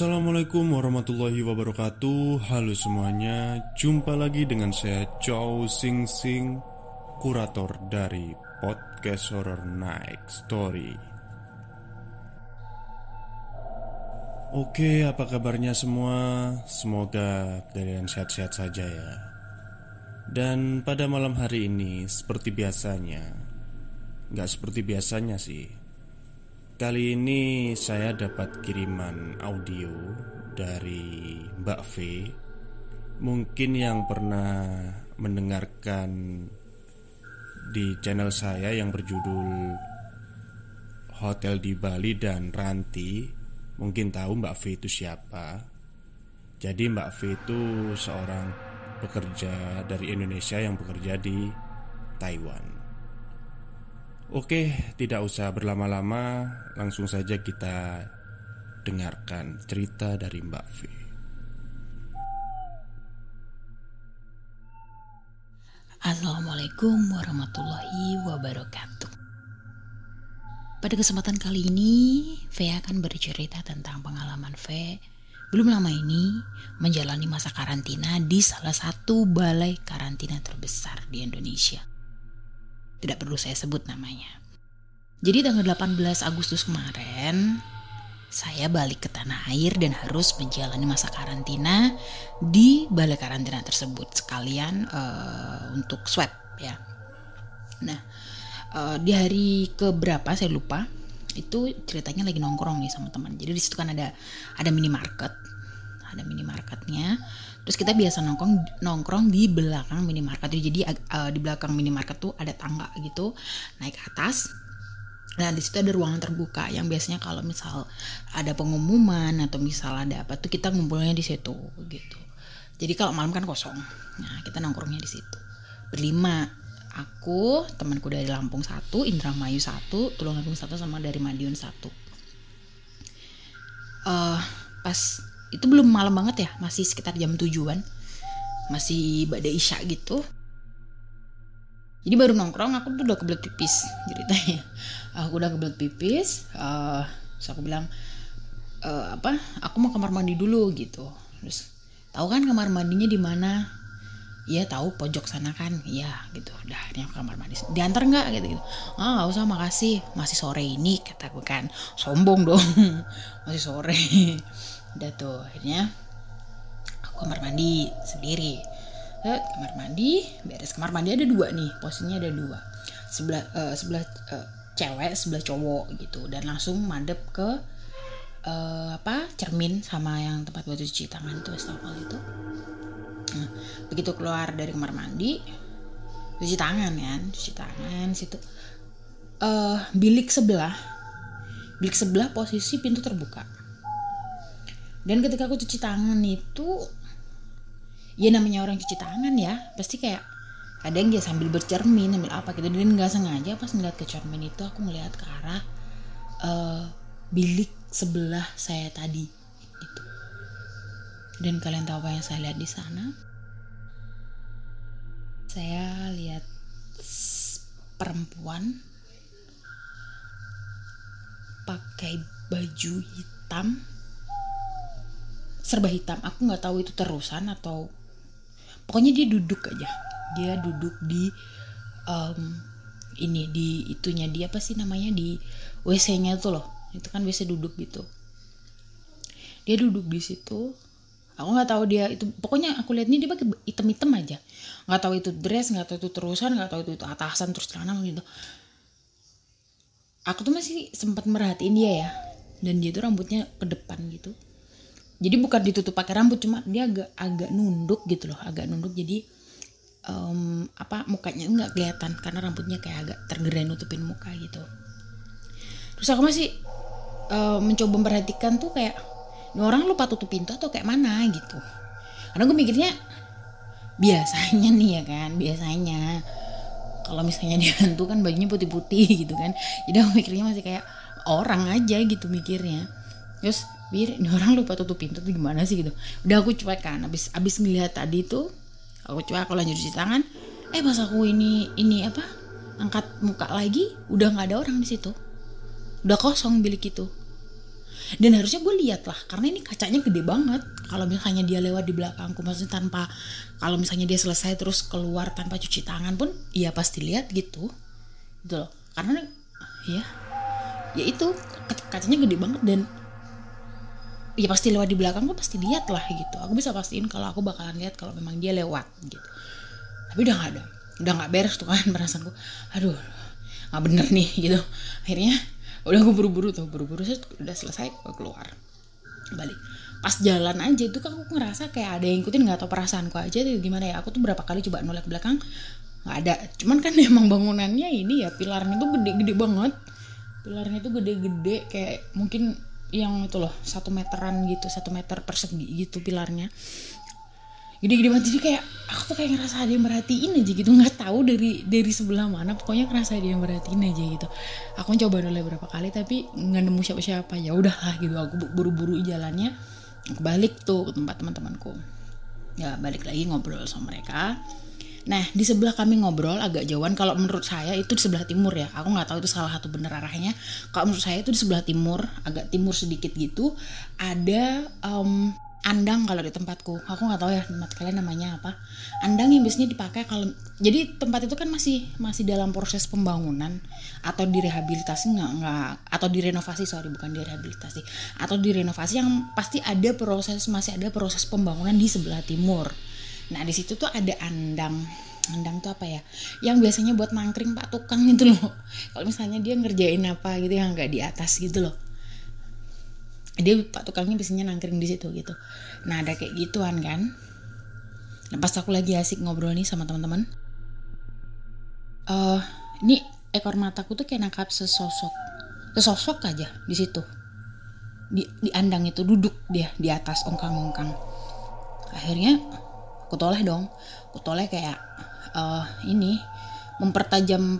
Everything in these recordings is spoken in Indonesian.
Assalamualaikum warahmatullahi wabarakatuh. Halo semuanya Jumpa lagi dengan saya Chow Sing Sing Kurator dari Podcast Horror Night Story. Oke apa kabarnya semua? Semoga kalian sehat-sehat saja ya. Dan pada malam hari ini Seperti biasanya Gak seperti biasanya sih Kali ini saya dapat kiriman audio dari Mbak V. Mungkin yang pernah mendengarkan di channel saya yang berjudul Hotel di Bali dan Ranti Mungkin tahu Mbak V itu siapa. Jadi Mbak V itu seorang pekerja dari Indonesia yang bekerja di Taiwan Oke, tidak usah berlama-lama, langsung saja kita dengarkan cerita dari Mbak V. Assalamualaikum warahmatullahi wabarakatuh. Pada kesempatan kali ini, V akan bercerita tentang pengalaman V belum lama ini menjalani masa karantina di salah satu balai karantina terbesar di Indonesia. Tidak perlu saya sebut namanya. Jadi tanggal 18 Agustus kemarin, saya balik ke tanah air dan harus menjalani masa karantina di balai karantina tersebut sekalian uh, untuk swab ya. Nah uh, di hari keberapa saya lupa itu ceritanya lagi nongkrong nih sama teman. Jadi di situ kan ada ada minimarket, ada minimarketnya. Terus kita biasa nongkrong nongkrong di belakang minimarket. Jadi uh, di belakang minimarket tuh ada tangga gitu naik ke atas Nah di situ ada ruangan terbuka yang biasanya kalau misal ada pengumuman atau misal ada apa tuh kita ngumpulnya di situ gitu. Jadi kalau malam kan kosong. Nah kita nongkrongnya di situ berlima. Aku, temanku dari Lampung satu, Indramayu satu, Tulungagung satu, sama dari Madiun satu. Uh, pas itu belum malam banget ya, masih sekitar jam tujuan, masih badai isya gitu. Jadi baru nongkrong aku tuh udah kebelet pipis ceritanya. Aku udah kebelet pipis uh, terus aku bilang uh, apa aku mau kamar mandi dulu gitu. Terus tahu kan kamar mandinya di mana? Iya tahu pojok sana kan. Iya gitu. Udah ini kamar mandi. Diantar nggak? Gitu, gitu. Ah oh, usah makasih. Masih sore ini Kata gue kan. Sombong dong. Masih sore Udah tuh Akhirnya Aku kamar mandi Sendiri. Ke kamar mandi beres. Kamar mandi ada dua nih posisinya ada dua. Sebelah uh, sebelah uh, cewek sebelah cowok gitu. Dan langsung madep ke uh, apa cermin sama yang tempat buat cuci tangan itu wastafel itu. Nah, begitu keluar dari kamar mandi cuci tangan kan cuci tangan situ. Uh, bilik sebelah bilik sebelah posisi pintu terbuka dan ketika aku cuci tangan itu ya namanya orang cuci tangan ya pasti kayak ada yang dia sambil bercermin sambil apa gitu. Dan nggak sengaja pas ngeliat ke cermin itu aku ngeliat ke arah uh, bilik sebelah saya tadi gitu. Dan kalian tahu apa yang saya lihat di sana? Saya lihat perempuan pakai baju hitam serba hitam. Aku nggak tahu itu terusan atau pokoknya dia duduk aja. Dia duduk di um, ini di itunya dia apa sih namanya di WC-nya tuh loh. Itu kan WC duduk gitu. Dia duduk di situ. Aku nggak tahu dia itu pokoknya aku lihat ini dia pakai item-item aja. Nggak tahu itu dress nggak tahu itu terusan nggak tahu itu, itu atasan terus celana gitu. Aku tuh masih sempat merhatiin dia ya. Dan dia tuh rambutnya ke depan gitu jadi bukan ditutup pakai rambut cuma dia agak agak nunduk gitu loh agak nunduk. Jadi um, apa mukanya nggak kelihatan karena rambutnya kayak agak tergerai nutupin muka gitu. Terus aku masih uh, mencoba memperhatikan tuh kayak ini orang lupa tutup pintu atau kayak mana gitu. Karena gue mikirnya biasanya nih ya kan biasanya. Kalau misalnya dia hantu kan bajunya putih-putih gitu kan. Jadi aku mikirnya masih kayak orang aja gitu mikirnya. Terus bir ini orang lupa tutup pintu tuh gimana sih? gitu. Udah aku cuek kan abis abis ngeliat tadi tuh aku cuek aku lanjut cuci tangan. Eh pas aku ini ini apa angkat muka lagi udah nggak ada orang di situ. Udah kosong bilik itu. Dan harusnya gue lihat lah karena ini kacanya gede banget. Kalau misalnya dia lewat di belakangku maksudnya tanpa kalau misalnya dia selesai terus keluar tanpa cuci tangan pun ya pasti lihat gitu. Gitu loh. Karena ya ya itu kacanya gede banget dan ya pasti lewat di belakang gue pasti lihat lah gitu. Aku bisa pastiin kalau aku bakalan lihat kalau memang dia lewat gitu. Tapi udah gak ada udah nggak beres tuh kan perasaan gue aduh nggak bener nih gitu. Akhirnya udah gue buru-buru tuh buru-buru udah selesai gue keluar. Balik. Pas jalan aja itu kan aku ngerasa kayak ada yang ikutin nggak tau perasaanku aja tuh gimana ya? Aku tuh berapa kali coba nolak belakang nggak ada. Cuman kan emang bangunannya ini ya pilarnya tuh gede-gede banget. Pilarnya tuh gede-gede kayak mungkin yang itu loh satu meteran gitu satu meter persegi gitu pilarnya. Gede-gede banget. Jadi kayak aku tuh kayak ngerasa ada yang merhatiin aja gitu. Nggak tahu dari dari sebelah mana pokoknya ngerasa ada yang merhatiin aja gitu. Aku coba dulu beberapa kali tapi nggak nemu siapa-siapa. Ya udahlah gitu aku buru-buru jalannya. Balik tuh ke tempat teman-temanku. Ya balik lagi ngobrol sama mereka Nah di sebelah kami ngobrol agak jauhan. Kalau menurut saya itu di sebelah timur ya. Aku nggak tahu itu salah satu bener arahnya. Kalau menurut saya itu di sebelah timur agak timur sedikit gitu. Ada um, andang kalau di tempatku. Aku nggak tahu ya tempat kalian namanya apa. Andang yang biasanya dipakai kalau jadi tempat itu kan masih masih dalam proses pembangunan atau direhabilitasi nggak nggak atau direnovasi sorry bukan direhabilitasi. Atau direnovasi yang pasti ada proses masih ada proses pembangunan di sebelah timur nah di situ tuh ada andang. Andang tuh apa ya? Yang biasanya buat mangkring pak tukang gitu loh. Kalau misalnya dia ngerjain apa gitu yang nggak di atas gitu loh. Dia pak tukangnya biasanya nangkring di situ gitu. Nah ada kayak gituan kan? Nah pas aku lagi asik ngobrol nih sama teman-teman. Uh, ini ekor mataku tuh kayak nangkap sesosok. Sesosok aja di situ. Di, di andang itu duduk dia di atas ongkang-ongkang. Akhirnya aku toleh dong. Aku toleh kayak uh, ini mempertajam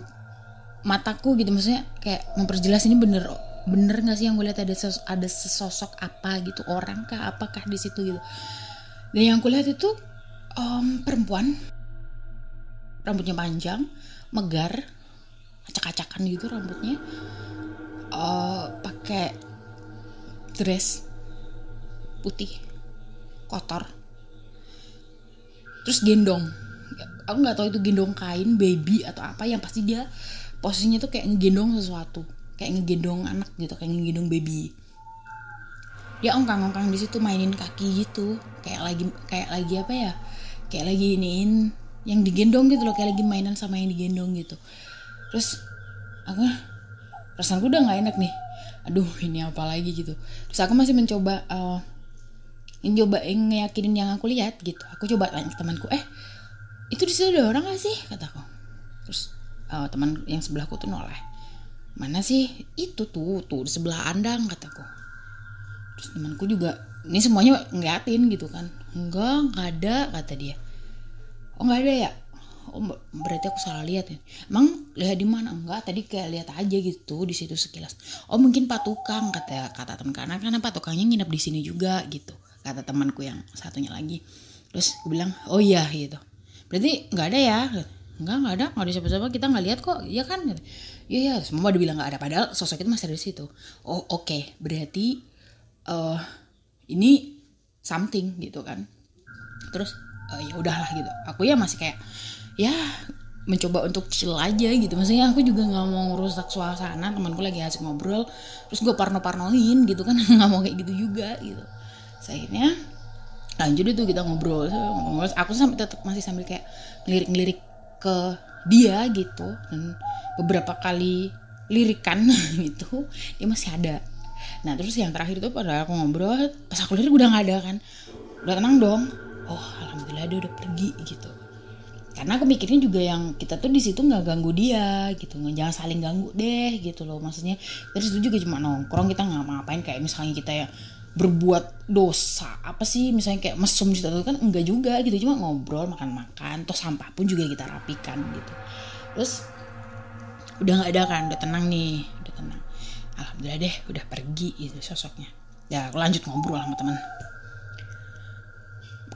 mataku gitu. Maksudnya kayak memperjelas ini bener bener nggak sih yang gue lihat ada ses ada sesosok apa gitu? Orang kah apakah di situ gitu? Dan yang gue lihat itu um, perempuan. Rambutnya panjang megar acak-acakan gitu rambutnya. Uh, pakai dress putih kotor terus gendong. Aku nggak tahu itu gendong kain baby atau apa yang pasti dia posisinya tuh kayak ngegendong sesuatu. Kayak ngegendong anak gitu kayak ngegendong baby. Dia ongkang-ongkang di situ mainin kaki gitu. Kayak lagi kayak lagi apa ya? Kayak lagi iniin yang digendong gitu loh kayak lagi mainan sama yang digendong gitu. Terus aku perasaan gue udah nggak enak nih. Aduh ini apa lagi gitu. Terus aku masih mencoba uh, mencoba ngeyakinin yang aku lihat gitu. Aku coba tanya temanku eh itu di situ ada orang gak sih? kataku terus uh, teman yang sebelahku tuh noleh. Mana sih? Itu tuh tuh di sebelah andang kataku terus temanku juga ini semuanya ngeliatin gitu kan. Enggak nggak ada kata dia. Oh nggak ada ya? Oh berarti aku salah lihat ya. Emang lihat di mana? Enggak tadi kayak lihat aja gitu di situ sekilas. Oh mungkin pak tukang kata kata teman. Karena karena pak tukangnya nginep di sini juga gitu kata temanku yang satunya lagi. Terus gue bilang oh iya gitu. Berarti nggak ada ya? Enggak nggak ada. Nggak ada siapa-siapa. Kita nggak lihat kok. Ya kan? Iya ya semua udah bilang nggak ada. Padahal sosok itu masih ada di situ. Oh oke. Okay. berarti uh, ini something gitu kan. Terus uh, ya udahlah gitu. Aku ya masih kayak ya mencoba untuk chill aja gitu. Maksudnya aku juga nggak mau ngerusak suasana. Temanku lagi asik ngobrol. Terus gue parno parnoin gitu kan. Nggak mau kayak gitu juga gitu akhirnya lanjut itu kita ngobrol ngobrol. Aku sampai tetap masih sambil kayak ngelirik-ngelirik ke dia gitu. Dan beberapa kali lirikan gitu dia masih ada. Nah terus yang terakhir itu pada aku ngobrol pas aku lirik udah nggak ada kan. Udah tenang dong. Oh alhamdulillah dia udah pergi gitu. Karena aku mikirnya juga yang kita tuh di situ nggak ganggu dia gitu. Jangan saling ganggu deh gitu loh maksudnya. Terus itu juga cuma nongkrong kita nggak ngapain kayak misalnya kita ya berbuat dosa apa sih? Misalnya kayak mesum gitu kan enggak juga gitu cuma ngobrol makan-makan terus sampah pun juga kita rapikan gitu. Terus udah nggak ada kan udah tenang nih udah tenang. Alhamdulillah deh udah pergi itu sosoknya. Ya aku lanjut ngobrol sama teman.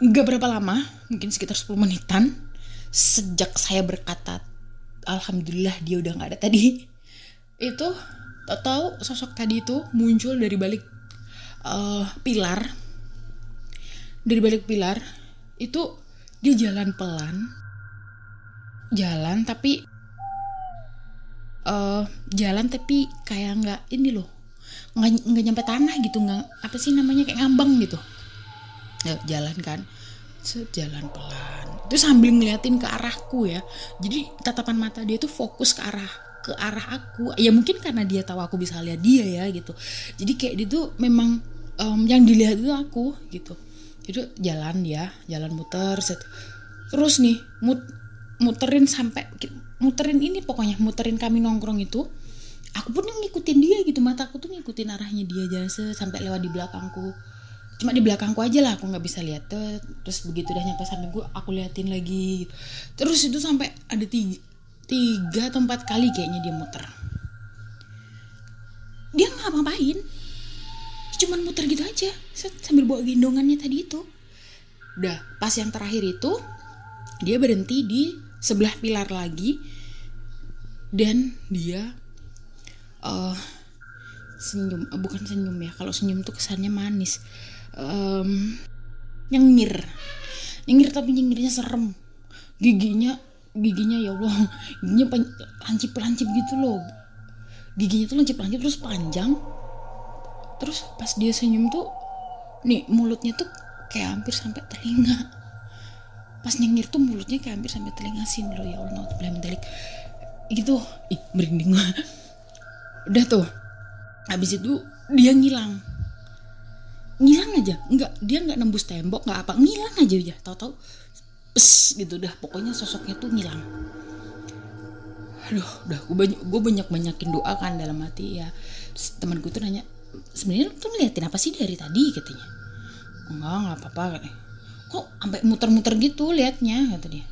Nggak berapa lama mungkin sekitar 10 menitan sejak saya berkata alhamdulillah dia udah nggak ada tadi itu tahu sosok tadi itu muncul dari balik uh, pilar dari balik pilar itu dia jalan pelan jalan tapi uh, jalan tapi kayak nggak ini loh nggak nggak nyampe tanah gitu nggak apa sih namanya kayak ngambang gitu. Ya, jalan kan sejalan pelan. Itu sambil ngeliatin ke arahku ya. Jadi tatapan mata dia tuh fokus ke arah ke arah aku. Ya mungkin karena dia tahu aku bisa lihat dia ya gitu. Jadi kayak dia tuh memang um, yang dilihat itu aku gitu. Itu jalan dia jalan muter set. terus nih mut muterin sampai muterin ini pokoknya muterin kami nongkrong itu aku pun ngikutin dia gitu mataku tuh ngikutin arahnya dia jalan sampai lewat di belakangku. Cuma di belakangku aja lah aku nggak bisa lihat terus begitu udah nyampe samping gue aku liatin lagi gitu. terus itu sampai ada tiga tiga atau kali kayaknya dia muter. Dia nggak ngapain cuman muter gitu aja. Sambil bawa gendongannya tadi itu. Udah pas yang terakhir itu dia berhenti di sebelah pilar lagi. Dan dia uh, senyum uh, bukan senyum ya kalau senyum tuh kesannya manis. Um, nyengir. Nyengir tapi nyengirnya serem. Giginya giginya ya Allah giginya lancip lancip gitu loh. Giginya tuh lancip lancip terus panjang terus pas dia senyum tuh nih mulutnya tuh kayak hampir sampai telinga. Pas nyengir tuh mulutnya kayak hampir sampai telinga sih loh ya Allah balik gitu. Ih merinding udah tuh. Habis itu dia ngilang. Ngilang aja. Nggak dia nggak nembus tembok nggak apa. Ngilang aja ya tahu-tahu. Pes gitu dah pokoknya sosoknya tuh ngilang. Aduh udah. Gue banyak gue banyak banyakin doa kan dalam hati ya. Temanku tuh nanya sebenarnya tuh ngeliatin apa sih dari tadi katanya? Enggak nggak apa-apa kok sampai muter-muter gitu liatnya kata dia.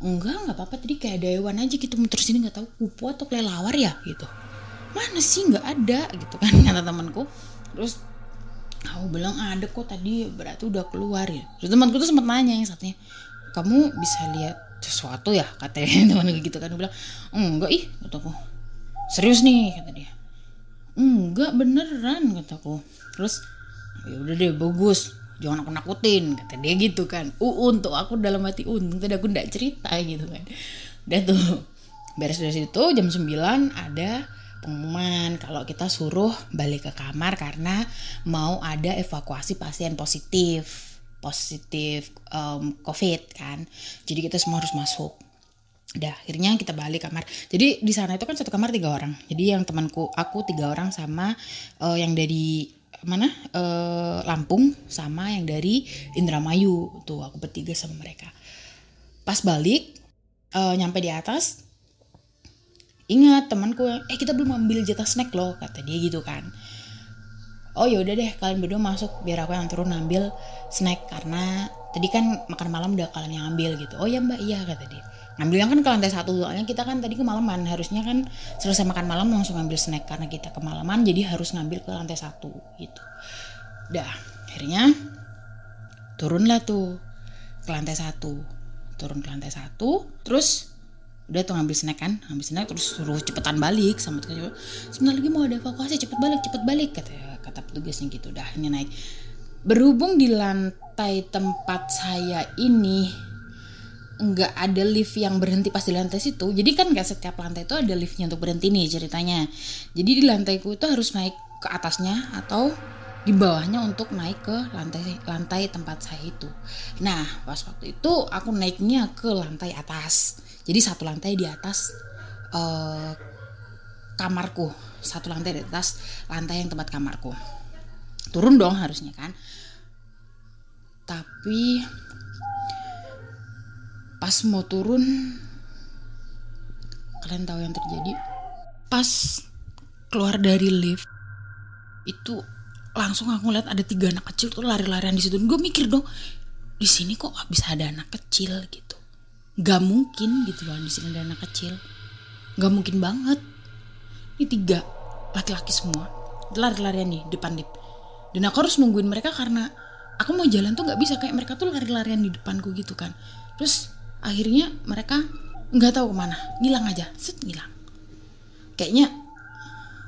Enggak nggak apa-apa tadi kayak ada hewan aja gitu muter sini nggak tahu kupu atau kelelawar ya gitu. Mana sih nggak ada gitu kan kata temanku. Terus aku bilang ada kok tadi berarti udah keluar ya. Terus temanku tuh sempat nanya yang satunya kamu bisa lihat sesuatu ya? Katanya teman gitu kan dia bilang enggak ih kataku serius nih kata dia enggak beneran kataku. Terus ya udah deh bagus. Jangan aku nakutin kata dia gitu kan. Uh untuk aku dalam hati untung tadi aku ndak cerita gitu kan. Udah tuh beres dari situ jam 9 ada pengumuman kalau kita suruh balik ke kamar karena mau ada evakuasi pasien positif positif um, covid kan. Jadi kita semua harus masuk Udah akhirnya kita balik kamar. Jadi di sana itu kan satu kamar tiga orang. Jadi yang temanku aku tiga orang sama uh, yang dari mana uh, Lampung sama yang dari Indramayu tuh aku bertiga sama mereka. Pas balik uh, nyampe di atas ingat temanku eh kita belum ambil jatah snack loh kata dia gitu kan oh ya udah deh kalian berdua masuk biar aku yang turun ambil snack karena tadi kan makan malam udah kalian yang ambil gitu. Oh ya mbak iya kata dia. Ngambil yang kan ke lantai satu soalnya kita kan tadi kemalaman harusnya kan selesai makan malam langsung ambil snack karena kita kemalaman jadi harus ngambil ke lantai satu gitu. Dah akhirnya turunlah tuh ke lantai satu turun ke lantai satu terus udah tuh ngambil snack kan ngambil snack terus suruh cepetan balik sama tukang sebentar lagi mau ada evakuasi cepet balik cepet balik kata kata petugasnya gitu. Udah ini naik. Berhubung di lantai tempat saya ini nggak ada lift yang berhenti pas di lantai situ jadi kan nggak setiap lantai itu ada liftnya untuk berhenti nih ceritanya. Jadi di lantaiku itu harus naik ke atasnya atau di bawahnya untuk naik ke lantai lantai tempat saya itu. Nah pas waktu itu aku naiknya ke lantai atas. Jadi satu lantai di atas uh, kamarku satu lantai di atas lantai yang tempat kamarku. Turun dong harusnya kan. Tapi pas mau turun kalian tahu yang terjadi? Pas keluar dari lift itu langsung aku lihat ada tiga anak kecil tuh lari-larian di situ. Gue mikir dong di sini kok bisa ada anak kecil? gitu. Gak mungkin gitu loh di sini ada anak kecil. Gak mungkin banget. Ini tiga laki-laki semua. Lari-larian nih depan lip. Dan aku harus nungguin mereka karena aku mau jalan tuh gak bisa kayak mereka tuh lari-larian di depanku gitu kan. Terus akhirnya mereka nggak tahu ke mana, ngilang aja, set ngilang. Kayaknya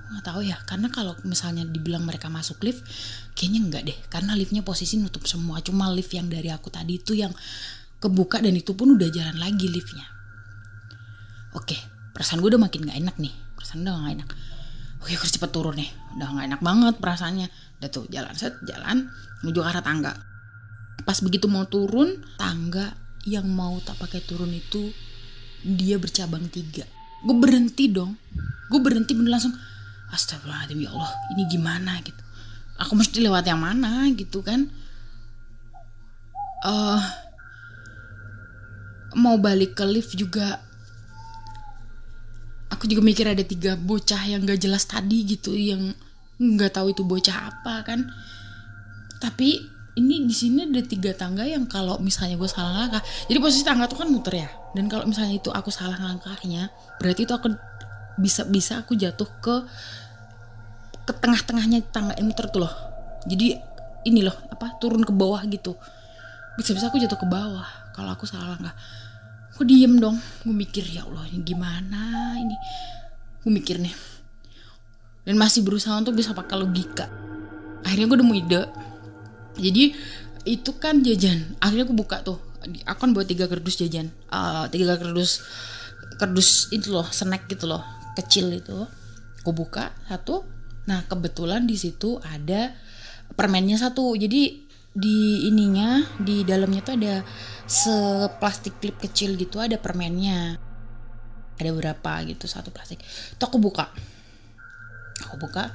nggak tahu ya karena kalau misalnya dibilang mereka masuk lift kayaknya enggak deh karena liftnya posisi nutup semua cuma lift yang dari aku tadi itu yang kebuka dan itu pun udah jalan lagi liftnya oke perasaan gue udah makin nggak enak nih perasaan udah nggak enak. Oke harus cepet turun nih. Udah nggak enak banget perasaannya. Udah tuh jalan set jalan menuju ke arah tangga. Pas begitu mau turun tangga yang mau tak pakai turun itu dia bercabang tiga. Gue berhenti dong. Gue berhenti bener langsung Astagfirullahaladzim ya Allah ini gimana? Gitu. Aku mesti lewat yang mana gitu kan. Uh, mau balik ke lift juga aku juga mikir ada tiga bocah yang gak jelas tadi gitu yang nggak tahu itu bocah apa kan. Tapi ini di sini ada tiga tangga yang kalau misalnya gue salah langkah jadi posisi tangga tuh kan muter ya. Dan kalau misalnya itu aku salah langkahnya berarti itu aku bisa bisa aku jatuh ke ke tengah-tengahnya tangga yang muter tuh loh. Jadi ini loh apa turun ke bawah gitu. Bisa-bisa aku jatuh ke bawah kalau aku salah langkah aku diem dong. Gue mikir ya Allah ini gimana ini? Gue mikir nih. Dan masih berusaha untuk bisa pakai logika. Akhirnya gue nemu ide. Jadi itu kan jajan. Akhirnya aku buka tuh. Aku kan buat tiga kardus jajan. Uh, tiga kardus kardus itu loh snack gitu loh kecil itu. Aku buka satu. Nah kebetulan di situ ada permennya satu. Jadi di ininya di dalamnya tuh ada seplastik klip kecil gitu ada permennya. Ada berapa gitu satu plastik. Tuh aku buka. Aku buka.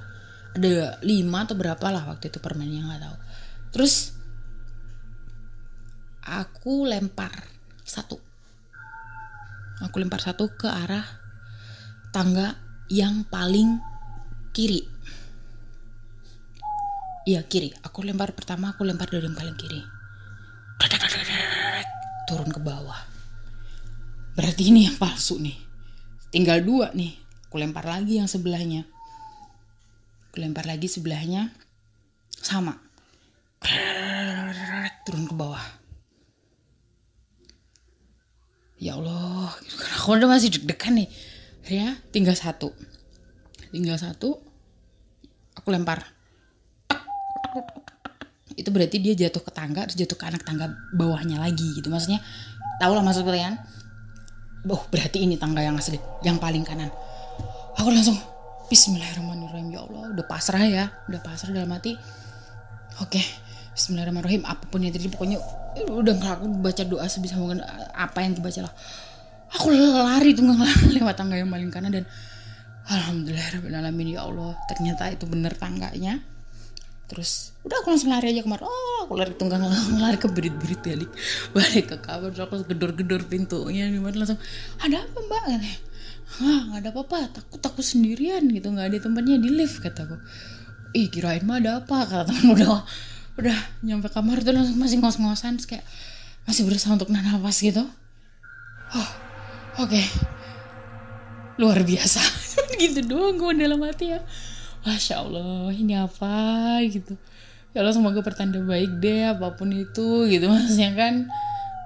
Ada lima atau berapa lah waktu itu permennya nggak tahu. Terus aku lempar satu. Aku lempar satu ke arah tangga yang paling kiri iya kiri. Aku lempar pertama aku lempar dari yang paling kiri. Turun ke bawah. Berarti ini yang palsu nih. Tinggal dua nih. Aku lempar lagi yang sebelahnya. Aku lempar lagi sebelahnya. Sama. Turun ke bawah. Ya Allah aku udah masih deg-degan nih. Akhirnya tinggal satu. Tinggal satu aku lempar itu berarti dia jatuh ke tangga terus jatuh ke anak tangga bawahnya lagi gitu. Maksudnya tahu lah maksud kalian. Oh berarti ini tangga yang asli yang paling kanan. Aku langsung Bismillahirrahmanirrahim. Ya Allah udah pasrah ya udah pasrah dalam hati. Oke okay Bismillahirrahmanirrahim. Apa pun yang terjadi pokoknya udah nggak aku baca doa sebisa mungkin apa yang dibaca lah. Aku lari tuh lewat tangga yang paling kanan dan alhamdulillah ya Allah ternyata itu bener tangganya terus udah aku langsung lari aja kemarin. Oh aku lari tunggang lari ke berit-berit balik. Balik ke kamar terus aku gedor-gedor pintunya gimana langsung ada apa mbak? Ah nggak ada apa-apa takut takut sendirian gitu. Nggak ada tempatnya di lift kataku ih kirain mah ada apa kata teman udah udah nyampe kamar tuh langsung masih ngos-ngosan kayak masih berusaha untuk nafas gitu. Oh oke. Okay. luar biasa. Gitu doang gue dalam hati ya masya allah ini apa gitu. Ya Allah semoga pertanda baik deh apa pun itu gitu. Maksudnya kan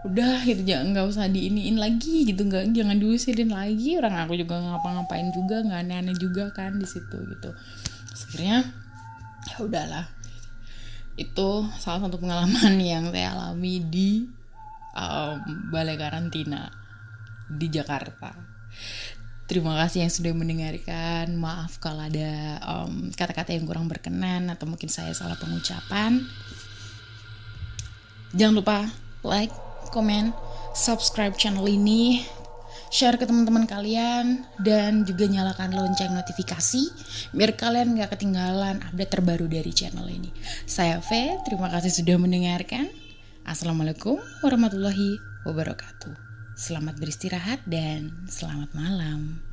udah gitu jangan nggak usah diiniin lagi gitu. Nggak jangan diusirin lagi. Orang aku juga ngapa-ngapain juga nggak aneh-aneh juga kan di situ gitu. Akhirnya ya udahlah. Itu salah satu pengalaman yang saya alami di um, balai karantina di Jakarta. Terima kasih yang sudah mendengarkan. Maaf kalau ada kata-kata um, yang kurang berkenan atau mungkin saya salah pengucapan. Jangan lupa like, comment, subscribe channel ini share ke teman-teman kalian dan juga nyalakan lonceng notifikasi biar kalian gak ketinggalan update terbaru dari channel ini. Saya V, terima kasih sudah mendengarkan. Assalamualaikum warahmatullahi wabarakatuh. Selamat beristirahat dan selamat malam.